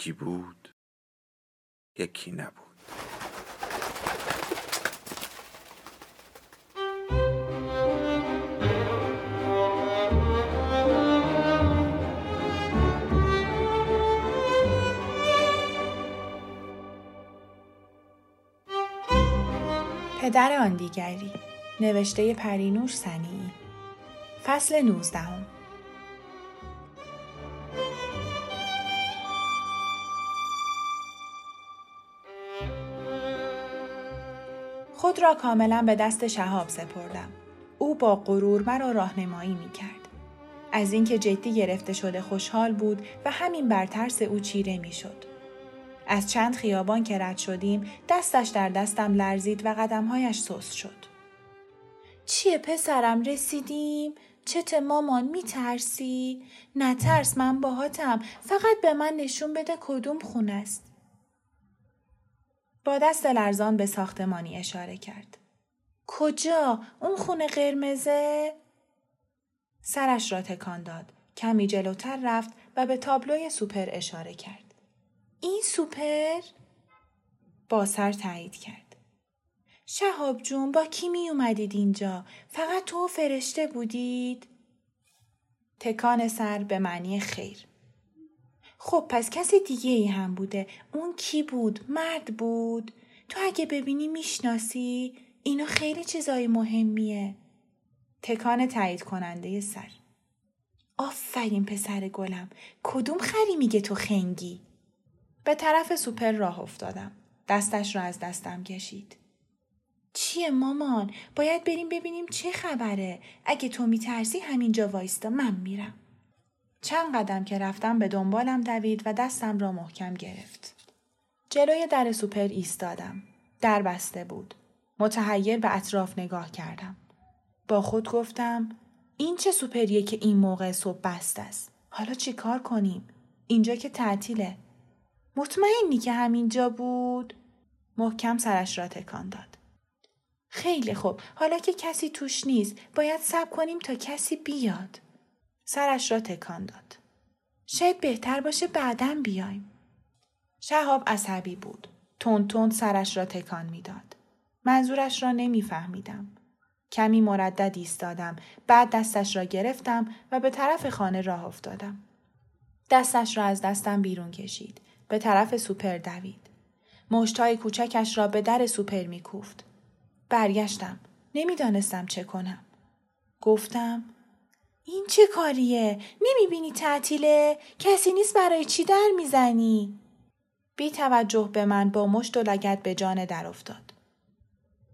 یکی بود یکی نبود. پدر آن دیگری نوشته پرینوش سنی فصل نوزدهم. خود را کاملا به دست شهاب سپردم. او با غرور مرا راهنمایی می کرد. از اینکه جدی گرفته شده خوشحال بود و همین بر ترس او چیره می شد. از چند خیابان که رد شدیم دستش در دستم لرزید و قدمهایش سست شد. چیه پسرم رسیدیم؟ چت مامان می ترسی؟ نه ترس من باهاتم فقط به من نشون بده کدوم خونه است. با دست لرزان به ساختمانی اشاره کرد. کجا؟ اون خونه قرمزه؟ سرش را تکان داد. کمی جلوتر رفت و به تابلوی سوپر اشاره کرد. این سوپر؟ با سر تایید کرد. شهاب جون با کی می اومدید اینجا؟ فقط تو فرشته بودید؟ تکان سر به معنی خیر. خب پس کسی دیگه ای هم بوده. اون کی بود؟ مرد بود؟ تو اگه ببینی می‌شناسی؟ اینا خیلی چیزای مهمیه. تکان تایید کننده سر. آفرین پسر گلم. کدوم خری میگه تو خنگی؟ به طرف سوپر راه افتادم. دستش را از دستم کشید. چیه مامان؟ باید بریم ببینیم چه خبره. اگه تو میترسی همینجا وایستا من میرم. چند قدم که رفتم به دنبالم دوید و دستم را محکم گرفت. جلوی در سوپر ایستادم. در بسته بود. متحیر به اطراف نگاه کردم. با خود گفتم این چه سوپریه که این موقع صبح بست است. حالا چی کار کنیم؟ اینجا که تعطیله. مطمئنی که همینجا بود؟ محکم سرش را تکان داد. خیلی خوب. حالا که کسی توش نیست باید صبر کنیم تا کسی بیاد. سرش را تکان داد. شاید بهتر باشه بعدا بیایم. شهاب عصبی بود. تون تون سرش را تکان می‌داد. منظورش را نمیفهمیدم. کمی مردد ایستادم. بعد دستش را گرفتم و به طرف خانه راه افتادم. دستش را از دستم بیرون کشید. به طرف سوپر دوید. مشتای کوچکش را به در سوپر میکوفت. برگشتم. نمی‌دانستم چه کنم. گفتم این چه کاریه؟ نمی‌بینی تعطیله؟ کسی نیست برای چی در می‌زنی؟ بی توجه به من با مشت و لگت به جان در افتاد.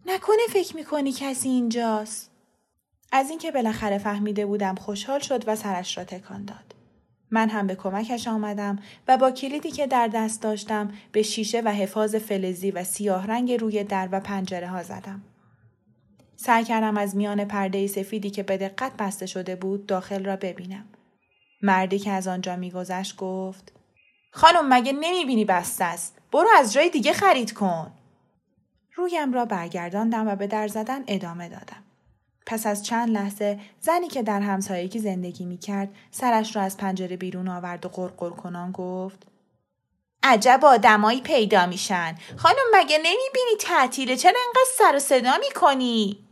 نکنه فکر می‌کنی کسی اینجاست؟ از اینکه بالاخره فهمیده بودم خوشحال شد و سرش را تکان داد. من هم به کمکش آمدم و با کلیدی که در دست داشتم به شیشه و حفاظ فلزی و سیاه رنگ روی در و پنجره ها زدم. سعی کردم از میان پرده سفیدی که به دقت بسته شده بود داخل را ببینم. مردی که از آنجا میگذشت گفت خانم مگه نمی‌بینی بسته است؟ برو از جای دیگه خرید کن. رویم را برگرداندم و به در زدن ادامه دادم. پس از چند لحظه زنی که در همسایگی زندگی می‌کرد سرش را از پنجره بیرون آورد و قرقر کنان گفت عجب آدمایی پیدا میشن. خانم مگه نمی‌بینی تعطیله؟ چرا انقدر سر و صدا می‌کنی؟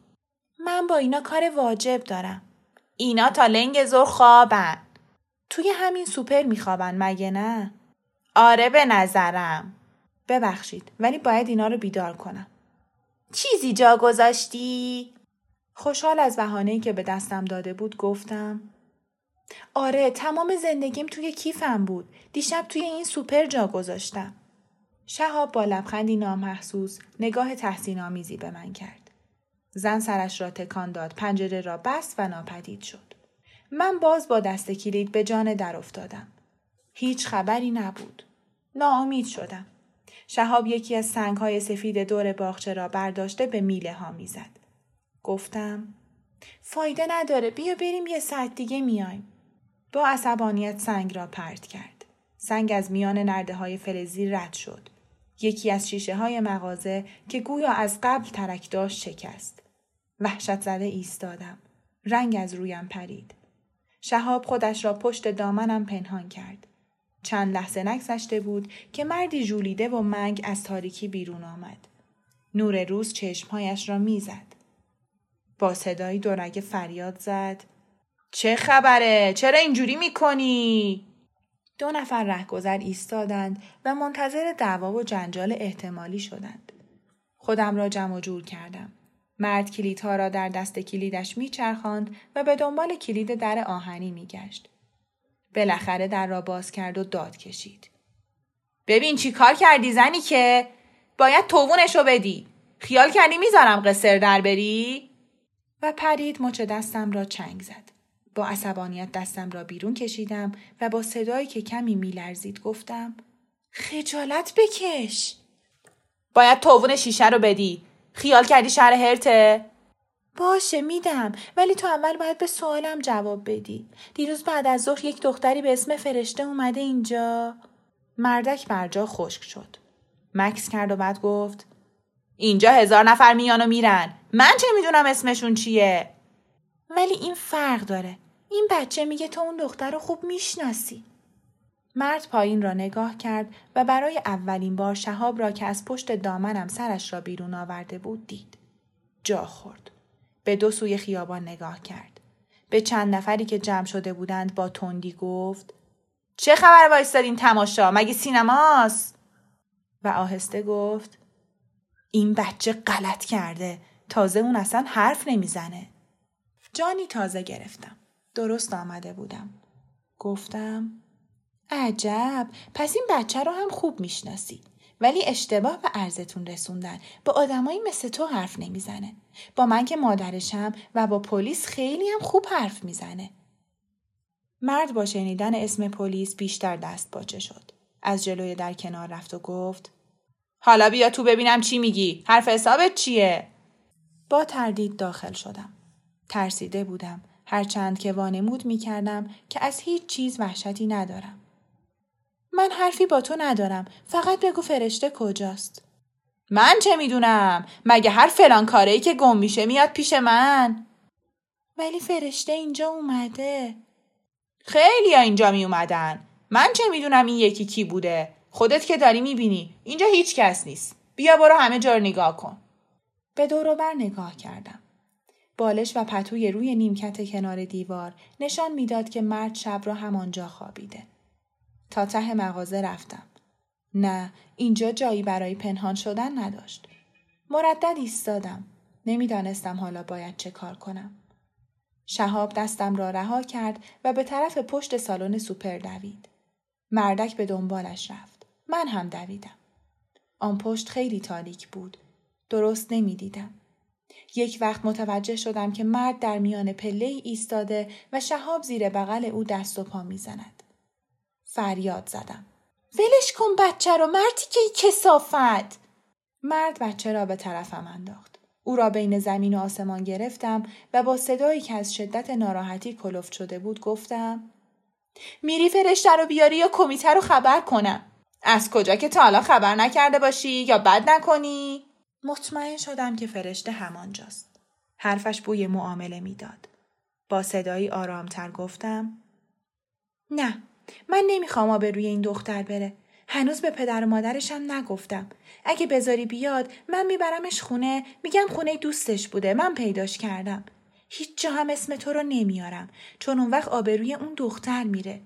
من با اینا کار واجب دارم. اینا تا لنگ زور خوابن. توی همین سوپر میخوابن مگه نه؟ آره به نظرم. ببخشید ولی باید اینا رو بیدار کنم. چیزی جا گذاشتی؟ خوشحال از بهانه‌ای که به دستم داده بود گفتم آره تمام زندگیم توی کیفم بود. دیشب توی این سوپر جا گذاشتم. شهاب با لبخندی نامحسوس نگاه تحسین آمیزی به من کرد. زن سرش را تکان داد پنجره را بست و ناپدید شد من باز با دست کلید به جان در افتادم. هیچ خبری نبود. ناامید شدم. شهاب یکی از سنگهای سفید دور باغچه را برداشته به میله ها می‌زد. گفتم فایده نداره بیا بریم یه ساعت دیگه میایم. با عصبانیت سنگ را پرت کرد. سنگ از میان نرده های فلزی رد شد. یکی از شیشه های مغازه که گویا از قبل ترک داشت شکست. وحشت زده ایستادم. رنگ از رویم پرید. شهاب خودش را پشت دامنم پنهان کرد. چند لحظه نگذشته بود که مردی ژولیده و منگ از تاریکی بیرون آمد. نور روز چشمهایش را می‌زد. با صدایی دورگه فریاد زد. چه خبره؟ چرا اینجوری می‌کنی؟ دو نفر رهگذر ایستادند و منتظر دعوا و جنجال احتمالی شدند. خودم را جمع جور کردم. مرد کلیدها را در دست کلیدش میچرخاند و به دنبال کلید در آهنی میگشت. بالاخره در را باز کرد و داد کشید. ببین چی کار کردی زنی که باید توونشو بدی. خیال کردی می‌ذارم قصر در بری؟ و پرید مچ دستم را چنگ زد. با عصبانیت دستم را بیرون کشیدم و با صدایی که کمی میلرزید گفتم خجالت بکش. باید توون شیشه رو بدی. خیال کردی شهر هرته؟ باشه میدم ولی تو اول باید به سوالم جواب بدی. دیروز بعد از ظهر یک دختری به اسم فرشته اومده اینجا. مردک برجا خشک شد. مکس کرد و بعد گفت اینجا هزار نفر میان و میرن. من چه می‌دونم اسمشون چیه؟ ولی این فرق داره. این بچه میگه تو اون دختر رو خوب می‌شناسی. مرد پایین را نگاه کرد و برای اولین بار شهاب را که از پشت دامنم سرش را بیرون آورده بود دید. جا خورد. به دو سوی خیابان نگاه کرد. به چند نفری که جمع شده بودند با تندی گفت چه خبر وایستادین تماشا مگه سینماست و آهسته گفت این بچه غلط کرده تازه اون اصلا حرف نمی‌زنه جانی تازه گرفتم درست آمده بودم گفتم عجب. پس این بچه رو هم خوب می‌شناسی. ولی اشتباه به ارزتون رسوندن. با آدمایی مثل تو حرف نمی‌زنه. با من که مادرشم و با پلیس خیلی هم خوب حرف می‌زنه. مرد با شنیدن اسم پلیس بیشتر دست باچه شد. از جلوی در کنار رفت و گفت حالا بیا تو ببینم چی میگی. حرف حسابت چیه? با تردید داخل شدم. ترسیده بودم. هرچند که وانمود می کردم که از هیچ چیز وحشتی ندارم. من حرفی با تو ندارم. فقط بگو فرشته کجاست. من چه می‌دونم؟ مگه هر فلان کاره ای که گم میشه میاد پیش من؟ ولی فرشته اینجا اومده. خیلی ها اینجا می اومدن. من چه می‌دونم این یکی کی بوده؟ خودت که داری می‌بینی. اینجا هیچ کس نیست. بیا برو همه جا نگاه کن. به دور بر نگاه کردم. بالش و پتوی روی نیمکت کنار دیوار نشان می‌داد که مرد شب را همانجا خوابیده. تا ته مغازه رفتم. نه اینجا جایی برای پنهان شدن نداشت. مردد ایستادم. نمی‌دانستم حالا باید چه کار کنم. شهاب دستم را رها کرد و به طرف پشت سالن سوپر دوید. مردک به دنبالش رفت. من هم دویدم. آن پشت خیلی تاریک بود. درست نمی‌دیدم. یک وقت متوجه شدم که مرد در میان پله ایستاده و شهاب زیر بغل او دست و پا می‌زند. فریاد زدم. ولش کن بچه رو مردی که کسافت! مرد بچه را به طرفم انداخت. او را بین زمین و آسمان گرفتم و با صدایی که از شدت ناراحتی کلفت شده بود گفتم میری فرشته رو بیاری یا کمیته رو خبر کنم از کجا که تا حالا خبر نکرده باشی یا بد نکنی مطمئن شدم که فرشته همانجاست. حرفش بوی معامله می‌داد. با صدایی آرامتر گفتم نه من نمی‌خوام به روی این دختر بره. هنوز به پدر و مادرشم نگفتم. اگه بذاری بیاد من میبرمش خونه میگم خونه دوستش بوده من پیداش کردم. هیچ جا هم اسم تو رو نمیارم چون اون وقت آبروی اون دختر میره.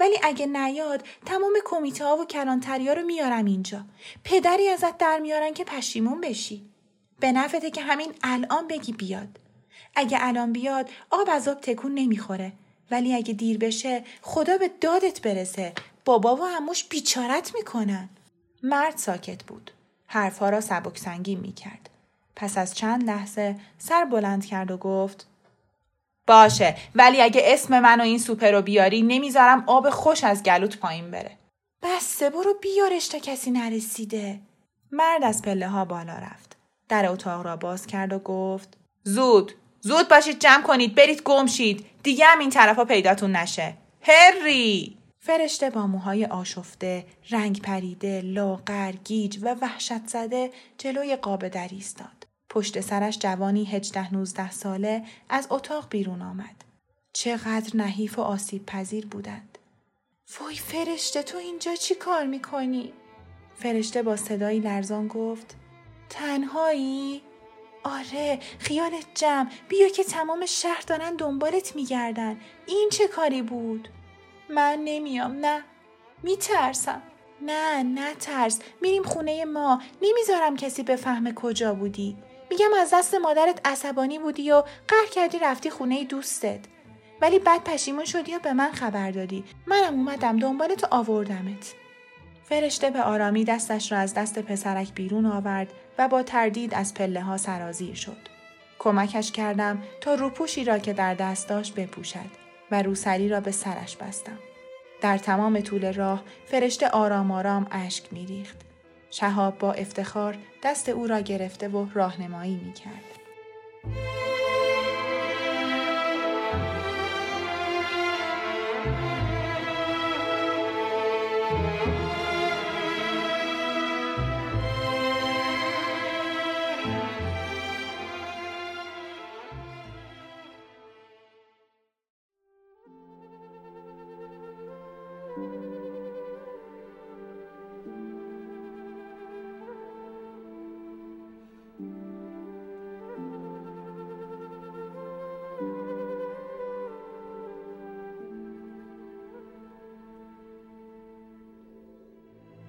ولی اگه نیاد تمام کمیته ها و کلانتریا رو میارم اینجا پدری ازت در میارن که پشیمون بشی به نفته که همین الان بگی بیاد اگه الان بیاد آب از آب تکون نمی‌خوره ولی اگه دیر بشه خدا به دادت برسه. بابا و هموش بیچارت می‌کنن. مرد ساکت بود. حرفها را سبک سنگین می‌کرد. پس از چند لحظه سر بلند کرد و گفت باشه ولی اگه اسم من و این سوپر رو بیاری نمی‌ذارم آب خوش از گلوت پایین بره. بسته برو بیارش تا کسی نرسیده. مرد از پله ها بالا رفت. در اتاق را باز کرد و گفت زود. زود باشید جمع کنید برید گم شید دیگه هم این طرفا پیداتون نشه هری فرشته با موهای آشفته، رنگ پریده، لاغر، گیج و وحشت زده جلوی قاب در ایستاد. پشت سرش جوانی هجده نوزده ساله از اتاق بیرون آمد. چقدر نحیف و آسیب پذیر بودند. وای فرشته تو اینجا چی کار می‌کنی؟ فرشته با صدایی لرزان گفت تنهایی؟ آره خیالت جمع. بیا که تمام شهر دارن دنبالت میگردن. این چه کاری بود؟ من نمیام نه. میترسم. نه نه ترس میریم خونه ما. نمی‌ذارم کسی بفهمه کجا بودی. میگم از دست مادرت عصبانی بودی و قهر کردی رفتی خونه دوستت. ولی بعد پشیمون شدی و به من خبر دادی. منم اومدم دنبالت و آوردمت. فرشته به آرامی دستش را از دست پسرک بیرون آورد. و با تردید از پله ها سرازیر شد. کمکش کردم تا روپوشی را که در دست داشت بپوشد. و روسری را به سرش بستم. در تمام طول راه فرشته آرام آرام اشک میریخت. شهاب با افتخار دست او را گرفته و راهنمایی می‌کرد.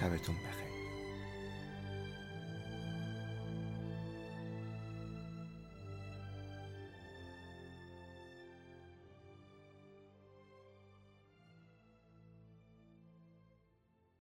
شبتون بخیر.